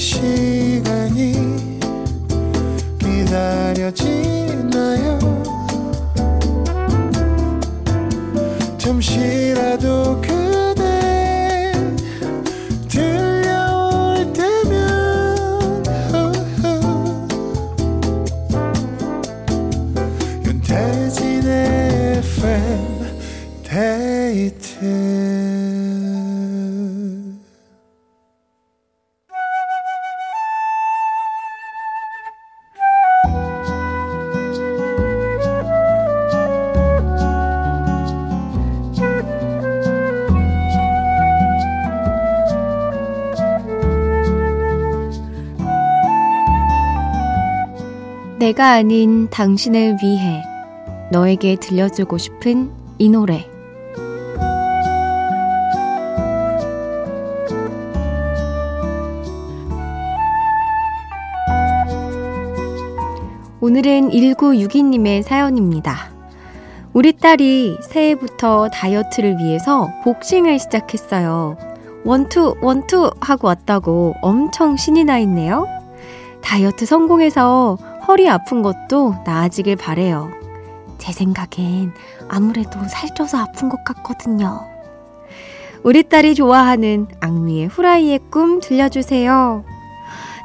시간이 기다려지 내가 아닌 당신을 위해 너에게 들려주고 싶은 이 노래. 오늘은 1962님의 사연입니다. 우리 딸이 새해부터 다이어트를 위해서 복싱을 시작했어요. 원투, 원투 하고 왔다고 엄청 신이 나 있네요. 다이어트 성공해서 허리 아픈 것도 나아지길 바래요. 제 생각엔 아무래도 살쪄서 아픈 것 같거든요. 우리 딸이 좋아하는 악미의 후라이의 꿈 들려주세요.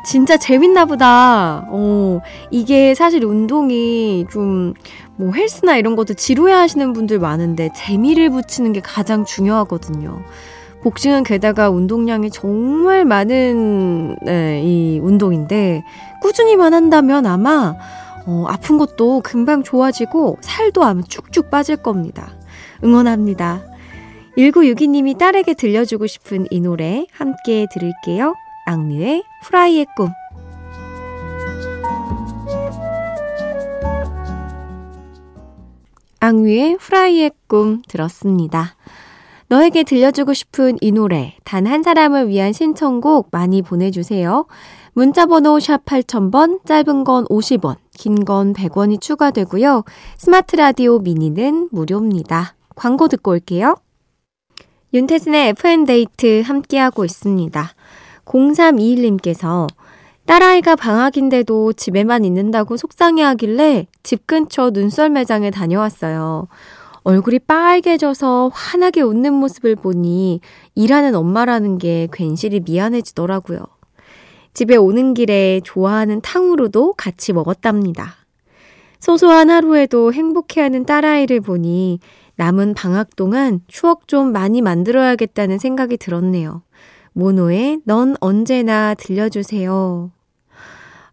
진짜 재밌나 보다. 어, 이게 사실 운동이 좀, 뭐 헬스나 이런 것도 지루해 하시는 분들 많은데 재미를 붙이는 게 가장 중요하거든요. 복싱은 게다가 운동량이 정말 많은 네, 이 운동인데 꾸준히만 한다면 아마 어, 아픈 것도 금방 좋아지고 살도 아마 쭉쭉 빠질 겁니다. 응원합니다. 1962님이 딸에게 들려주고 싶은 이 노래 함께 들을게요. 악뮤의 프라이의 꿈. 악뮤의 프라이의 꿈 들었습니다. 너에게 들려주고 싶은 이 노래, 단 한 사람을 위한 신청곡 많이 보내주세요. 문자번호 샵 8000번, 짧은 건 50원, 긴 건 100원이 추가되고요. 스마트 라디오 미니는 무료입니다. 광고 듣고 올게요. 윤태진의 FM데이트 함께하고 있습니다. 0321님께서 딸아이가 방학인데도 집에만 있는다고 속상해 하길래 집 근처 눈썰 매장에 다녀왔어요. 얼굴이 빨개져서 환하게 웃는 모습을 보니 일하는 엄마라는 게 괜시리 미안해지더라고요. 집에 오는 길에 좋아하는 탕후루도 같이 먹었답니다. 소소한 하루에도 행복해하는 딸아이를 보니 남은 방학 동안 추억 좀 많이 만들어야겠다는 생각이 들었네요. 모노의 넌 언제나 들려주세요.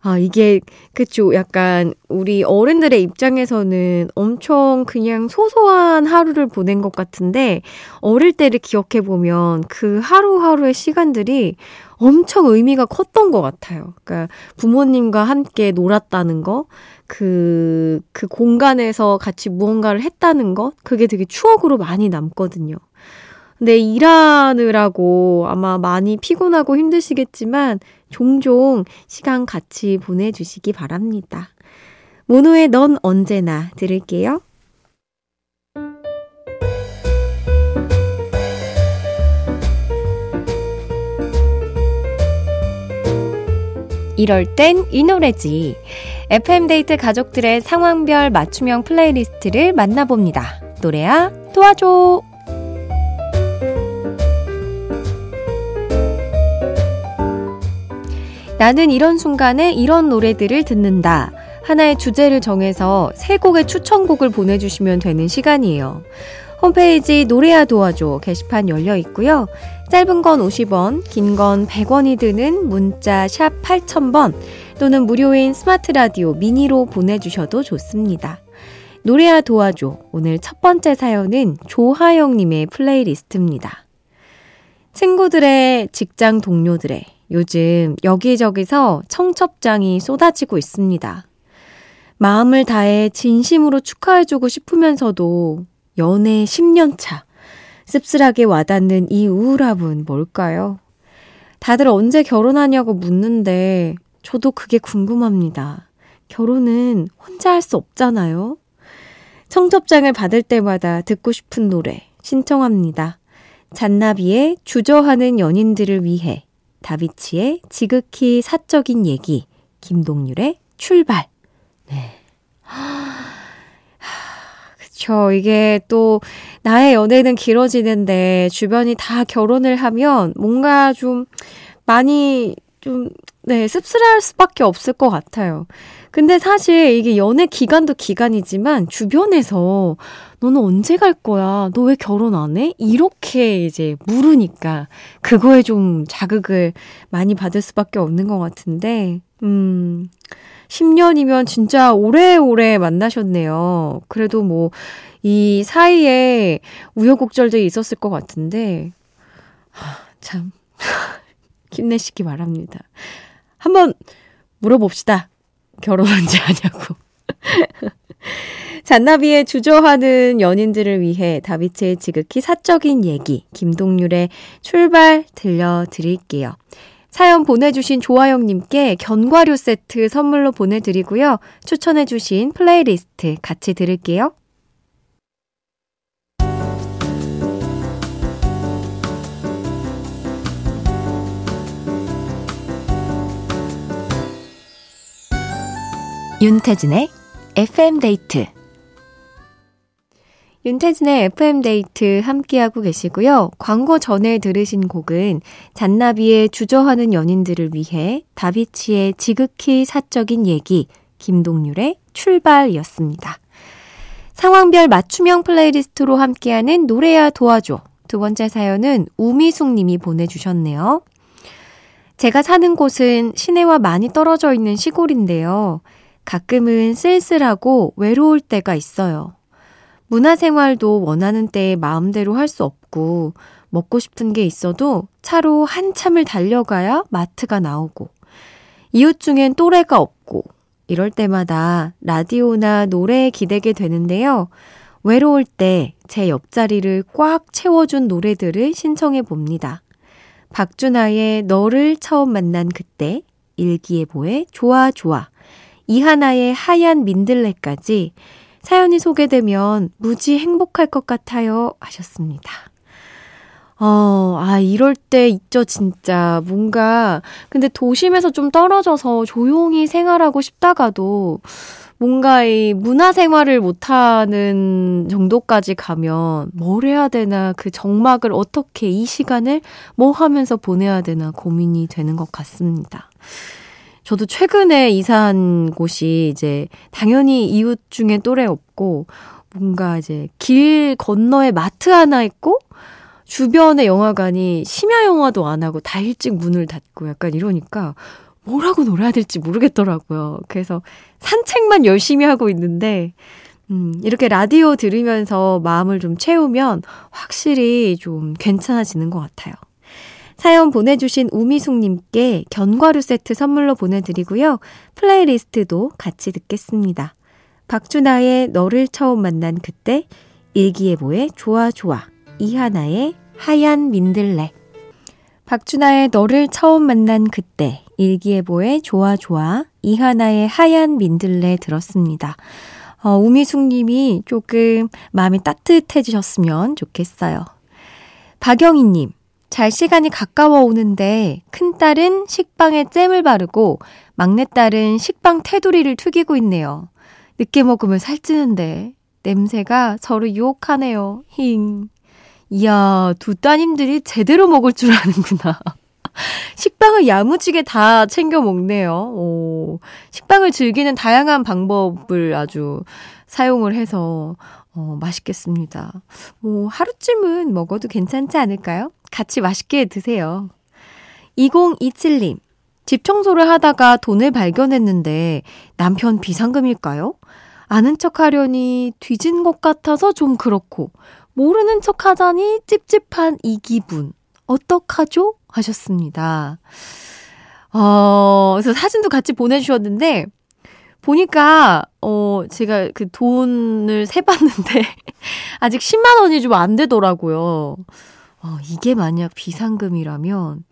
아, 이게, 그쵸. 약간, 우리 어른들의 입장에서는 엄청 그냥 소소한 하루를 보낸 것 같은데, 어릴 때를 기억해보면 그 하루하루의 시간들이 엄청 의미가 컸던 것 같아요. 그러니까 부모님과 함께 놀았다는 거, 그, 그 공간에서 같이 무언가를 했다는 것, 그게 되게 추억으로 많이 남거든요. 근데 일하느라고 아마 많이 피곤하고 힘드시겠지만 종종 시간 같이 보내주시기 바랍니다. 모노의 넌 언제나 들을게요. 이럴 땐 이 노래지. FM데이트 가족들의 상황별 맞춤형 playlist를 만나봅니다. 노래야 도와줘! 나는 이런 순간에 이런 노래들을 듣는다. 하나의 주제를 정해서 세 곡의 추천곡을 보내주시면 되는 시간이에요. 홈페이지 노래야 도와줘 게시판 열려 있고요. 짧은 건 50원, 긴 건 100원이 드는 문자 샵 8000번 또는 무료인 스마트 라디오 미니로 보내주셔도 좋습니다. 노래야 도와줘. 오늘 첫 번째 사연은 조하영님의 플레이리스트입니다. 친구들의 직장 동료들의 요즘 여기저기서 청첩장이 쏟아지고 있습니다. 마음을 다해 진심으로 축하해주고 싶으면서도 연애 10년 차. 씁쓸하게 와닿는 이 우울함은 뭘까요? 다들 언제 결혼하냐고 묻는데 저도 그게 궁금합니다. 결혼은 혼자 할 수 없잖아요. 청첩장을 받을 때마다 듣고 싶은 노래 신청합니다. 잔나비의 주저하는 연인들을 위해, 다비치의 지극히 사적인 얘기, 김동률의 출발. 네. 그쵸. 이게 또, 나의 연애는 길어지는데, 주변이 다 결혼을 하면, 뭔가 좀, 많이, 좀, 네, 씁쓸할 수밖에 없을 것 같아요. 근데 사실 이게 연애 기간도 기간이지만 주변에서 너는 언제 갈 거야? 너 왜 결혼 안 해? 이렇게 이제 물으니까 그거에 좀 자극을 많이 받을 수밖에 없는 것 같은데, 음, 10년이면 진짜 오래오래 만나셨네요. 그래도 뭐, 이 사이에 우여곡절들이 있었을 것 같은데, 하, 참, 힘내시기 바랍니다. 한번 물어봅시다. 결혼 언제 하냐고. 잔나비의 주저하는 연인들을 위해 다비치의 지극히 사적인 얘기, 김동률의 출발 들려드릴게요. 사연 보내주신 조아영님께 견과류 세트 선물로 보내드리고요. 추천해주신 플레이리스트 같이 들을게요. 윤태진의 FM데이트 윤태진의 FM데이트 함께하고 계시고요. 광고 전에 들으신 곡은 잔나비의 주저하는 연인들을 위해 다비치의 지극히 사적인 얘기, 김동률의 출발이었습니다. 상황별 맞춤형 플레이리스트로 함께하는 노래야 도와줘. 두 번째 사연은 우미숙 님이 보내주셨네요. 제가 사는 곳은 시내와 많이 떨어져 있는 시골인데요. 가끔은 쓸쓸하고 외로울 때가 있어요. 문화생활도 원하는 때에 마음대로 할 수 없고, 먹고 싶은 게 있어도 차로 한참을 달려가야 마트가 나오고, 이웃 중엔 또래가 없고, 이럴 때마다 라디오나 노래에 기대게 되는데요. 외로울 때 제 옆자리를 꽉 채워준 노래들을 신청해 봅니다. 박준하의 너를 처음 만난 그때, 일기예보의 좋아 좋아, 이하나의 하얀 민들레까지 사연이 소개되면 무지 행복할 것 같아요. 하셨습니다. 어, 아, 이럴 때 있죠, 진짜. 뭔가, 근데 도심에서 좀 떨어져서 조용히 생활하고 싶다가도 뭔가 이 문화 생활을 못하는 정도까지 가면 뭘 해야 되나, 그 정막을 어떻게 이 시간을 뭐 하면서 보내야 되나 고민이 되는 것 같습니다. 저도 최근에 이사한 곳이 이제 당연히 이웃 중에 또래 없고 뭔가 이제 길 건너에 마트 하나 있고 주변에 영화관이 심야 영화도 안 하고 다 일찍 문을 닫고 약간 이러니까 뭐라고 놀아야 될지 모르겠더라고요. 그래서 산책만 열심히 하고 있는데 음, 이렇게 라디오 들으면서 마음을 좀 채우면 확실히 좀 괜찮아지는 것 같아요. 사연 보내주신 우미숙님께 견과류 세트 선물로 보내드리고요. 플레이리스트도 같이 듣겠습니다. 박준하의 너를 처음 만난 그때, 일기예보의 좋아 좋아, 이하나의 하얀 민들레. 박준하의 너를 처음 만난 그때, 일기예보의 좋아 좋아, 이하나의 하얀 민들레 들었습니다. 어, 우미숙님이 조금 마음이 따뜻해지셨으면 좋겠어요. 박영희님, 잘 시간이 가까워 오는데 큰딸은 식빵에 잼을 바르고 막내딸은 식빵 테두리를 튀기고 있네요. 늦게 먹으면 살찌는데 냄새가 저를 유혹하네요. 힝. 이야, 두 따님들이 제대로 먹을 줄 아는구나. 식빵을 야무지게 다 챙겨 먹네요. 오, 식빵을 즐기는 다양한 방법을 아주 사용을 해서 어, 맛있겠습니다. 뭐 하루쯤은 먹어도 괜찮지 않을까요? 같이 맛있게 드세요. 2027님, 집 청소를 하다가 돈을 발견했는데 남편 비상금일까요? 아는 척 하려니 뒤진 것 같아서 좀 그렇고, 모르는 척 하자니 찝찝한 이 기분. 어떡하죠? 하셨습니다. 어, 그래서 사진도 같이 보내주셨는데, 보니까, 어, 제가 그 돈을 세봤는데, 아직 10만원이 좀 안 되더라고요. 어, 이게 만약 비상금이라면,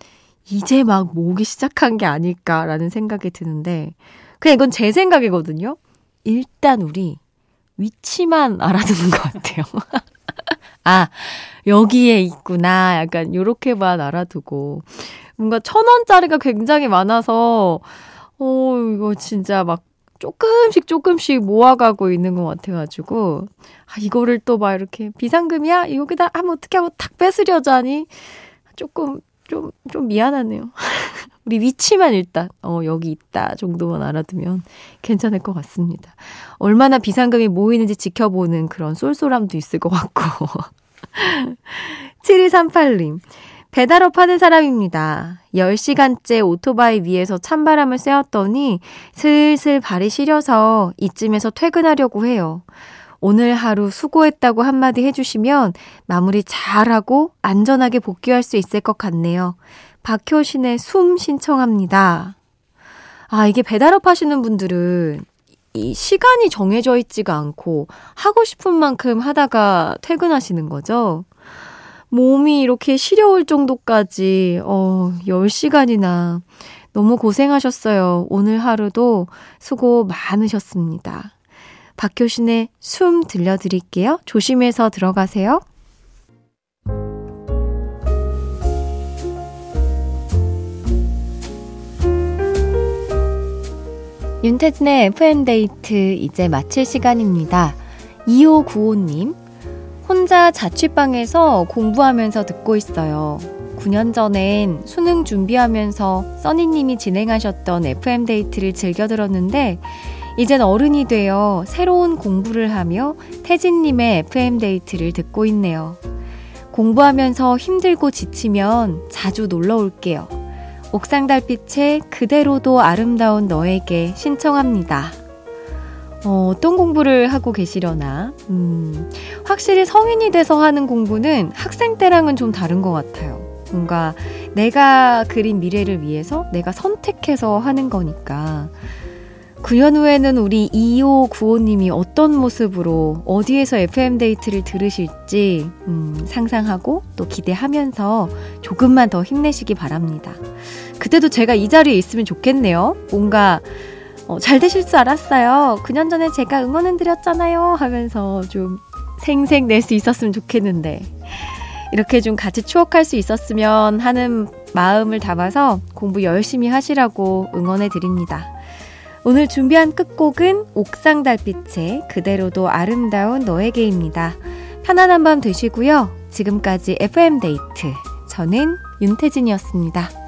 이제 막 모으기 시작한 게 아닐까라는 생각이 드는데, 그냥 이건 제 생각이거든요. 일단 우리 위치만 알아두는 것 같아요. 아, 여기에 있구나. 약간 요렇게만 알아두고. 뭔가 천 원짜리가 굉장히 많아서, 어, 이거 진짜 막 조금씩 조금씩 모아가고 있는 것 같아가지고, 아, 이거를 또 막 이렇게 비상금이야? 여기다 하면 어떻게 하면 탁 뺏으려자 하니? 조금, 좀, 좀 미안하네요. 우리 위치만 일단, 어, 여기 있다 정도만 알아두면 괜찮을 것 같습니다. 얼마나 비상금이 모이는지 지켜보는 그런 쏠쏠함도 있을 것 같고. 7238님. 배달업 하는 사람입니다. 10시간째 오토바이 위에서 찬바람을 쐬었더니 슬슬 발이 시려서 이쯤에서 퇴근하려고 해요. 오늘 하루 수고했다고 한마디 해주시면 마무리 잘하고 안전하게 복귀할 수 있을 것 같네요. 박효신의 숨 신청합니다. 아, 이게 배달업 하시는 분들은 이 시간이 정해져 있지가 않고 하고 싶은 만큼 하다가 퇴근하시는 거죠. 몸이 이렇게 시려울 정도까지, 어, 10시간이나 너무 고생하셨어요. 오늘 하루도 수고 많으셨습니다. 박효신의 숨 들려드릴게요. 조심해서 들어가세요. 윤태진의 FM데이트 이제 마칠 시간입니다. 2595님, 혼자 자취방에서 공부하면서 듣고 있어요. 9년 전엔 수능 준비하면서 써니님이 진행하셨던 FM데이트를 즐겨 들었는데, 이젠 어른이 되어 새로운 공부를 하며 태진님의 FM데이트를 듣고 있네요. 공부하면서 힘들고 지치면 자주 놀러 올게요. 옥상 달빛에 그대로도 아름다운 너에게 신청합니다. 어, 어떤 공부를 하고 계시려나? 음, 확실히 성인이 돼서 하는 공부는 학생 때랑은 좀 다른 것 같아요. 뭔가 내가 그린 미래를 위해서 내가 선택해서 하는 거니까. 9년 후에는 우리 2595님이 어떤 모습으로 어디에서 FM데이트를 들으실지 음, 상상하고 또 기대하면서 조금만 더 힘내시기 바랍니다. 그때도 제가 이 자리에 있으면 좋겠네요. 뭔가 어, 잘 되실 줄 알았어요. 9년 전에 제가 응원해드렸잖아요. 하면서 좀 생생 낼수 있었으면 좋겠는데. 이렇게 좀 같이 추억할 수 있었으면 하는 마음을 담아서 공부 열심히 하시라고 응원해드립니다. 오늘 준비한 끝곡은 옥상 달빛의 그대로도 아름다운 너에게입니다. 편안한 밤 되시고요. 지금까지 FM데이트. 저는 윤태진이었습니다.